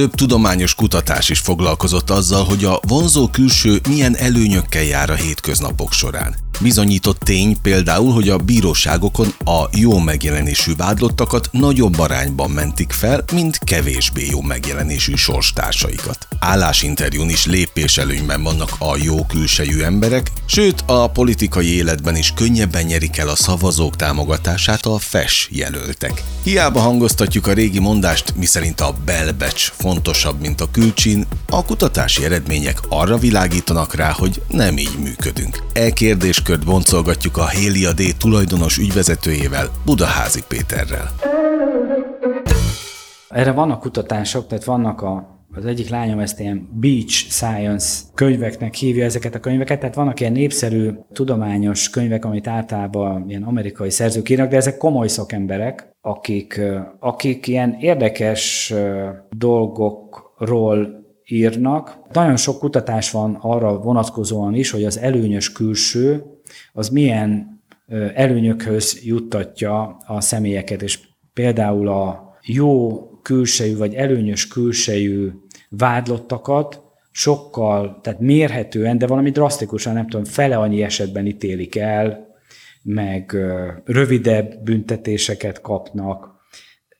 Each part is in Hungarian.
több tudományos kutatás is foglalkozott azzal, hogy a vonzó külső milyen előnyökkel jár a hétköznapok során. Bizonyított tény például, hogy a bíróságokon a jó megjelenésű vádlottakat nagyobb arányban mentik fel, mint kevésbé jó megjelenésű sorstársaikat. Állásinterjún is lépéselőnyben vannak a jó külsejű emberek, sőt a politikai életben is könnyebben nyerik el a szavazók támogatását a FES jelöltek. Hiába hangoztatjuk a régi mondást, miszerint a belbecs fontosabb, mint a külcsin, a kutatási eredmények arra világítanak rá, hogy nem így működünk. E kérdéskört boncolgatjuk a Hélia D tulajdonos ügyvezetőjével, Budaházi Péterrel. Erre vannak kutatások, tehát vannak a az egyik lányom ezt ilyen beach science könyveknek hívja ezeket a könyveket, tehát vannak ilyen népszerű tudományos könyvek, amit általában ilyen amerikai szerzők írnak, de ezek komoly szakemberek, akik, akik ilyen érdekes dolgokról írnak. Nagyon sok kutatás van arra vonatkozóan is, hogy az előnyös külső az milyen előnyökhöz juttatja a személyeket, és például a jó külsejű vagy előnyös külsejű vádlottakat sokkal, tehát mérhetően, de valami drasztikusan, nem tudom, fele annyi esetben ítélik el, meg rövidebb büntetéseket kapnak,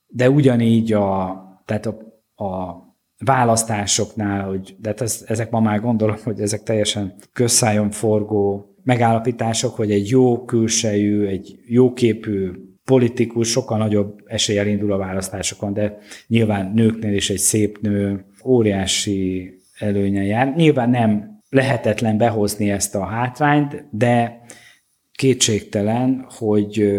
de ugyanígy a, tehát a, a választásoknál, hogy, de hát ez, ezek ma már gondolom, hogy ezek teljesen közszájon forgó megállapítások, hogy egy jó külsejű, egy jóképű politikus sokkal nagyobb eséllyel indul a választásokon, de nyilván nőknél is egy szép nő óriási előnye jár. Nyilván nem lehetetlen behozni ezt a hátrányt, de kétségtelen, hogy,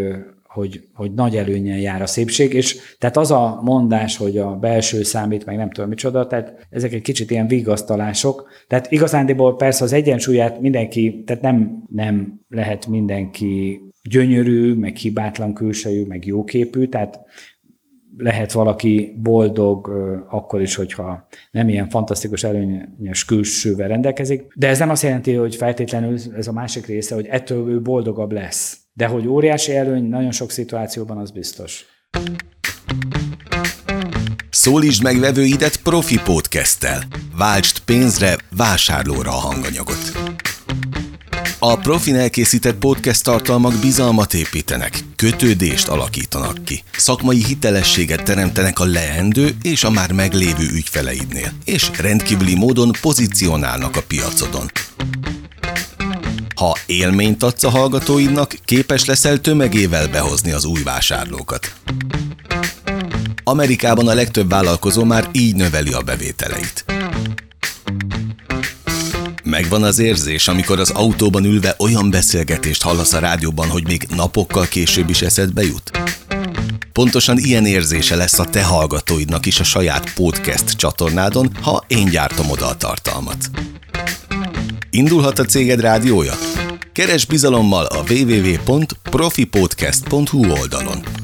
hogy, hogy nagy előnyen jár a szépség, és tehát az a mondás, hogy a belső számít, meg nem tudom micsoda, tehát ezek egy kicsit ilyen vigasztalások, tehát igazándiból persze az egyensúlyát mindenki, tehát nem, nem lehet mindenki gyönyörű, meg hibátlan külsejű, meg jóképű, tehát lehet valaki boldog akkor is, hogyha nem ilyen fantasztikus előnyös külsővel rendelkezik, de ez nem azt jelenti, hogy feltétlenül ez a másik része, hogy ettől ő boldogabb lesz. De hogy óriási előny nagyon sok szituációban az biztos. Szólítsd meg vevőidet profi podcasttel. Váltsd pénzre, vásárlóra a hanganyagot. A profin elkészített podcast tartalmak bizalmat építenek, kötődést alakítanak ki, szakmai hitelességet teremtenek a leendő és a már meglévő ügyfeleidnél, és rendkívüli módon pozícionálnak a piacodon. Ha élményt adsz a hallgatóidnak, képes leszel tömegével behozni az új vásárlókat. Amerikában a legtöbb vállalkozó már így növeli a bevételeit. Megvan az érzés, amikor az autóban ülve olyan beszélgetést hallasz a rádióban, hogy még napokkal később is eszedbe jut? Pontosan ilyen érzése lesz a te hallgatóidnak is a saját podcast csatornádon, ha én gyártom oda a tartalmat. Indulhat a céged rádiója? Keres bizalommal a www.profipodcast.hu oldalon.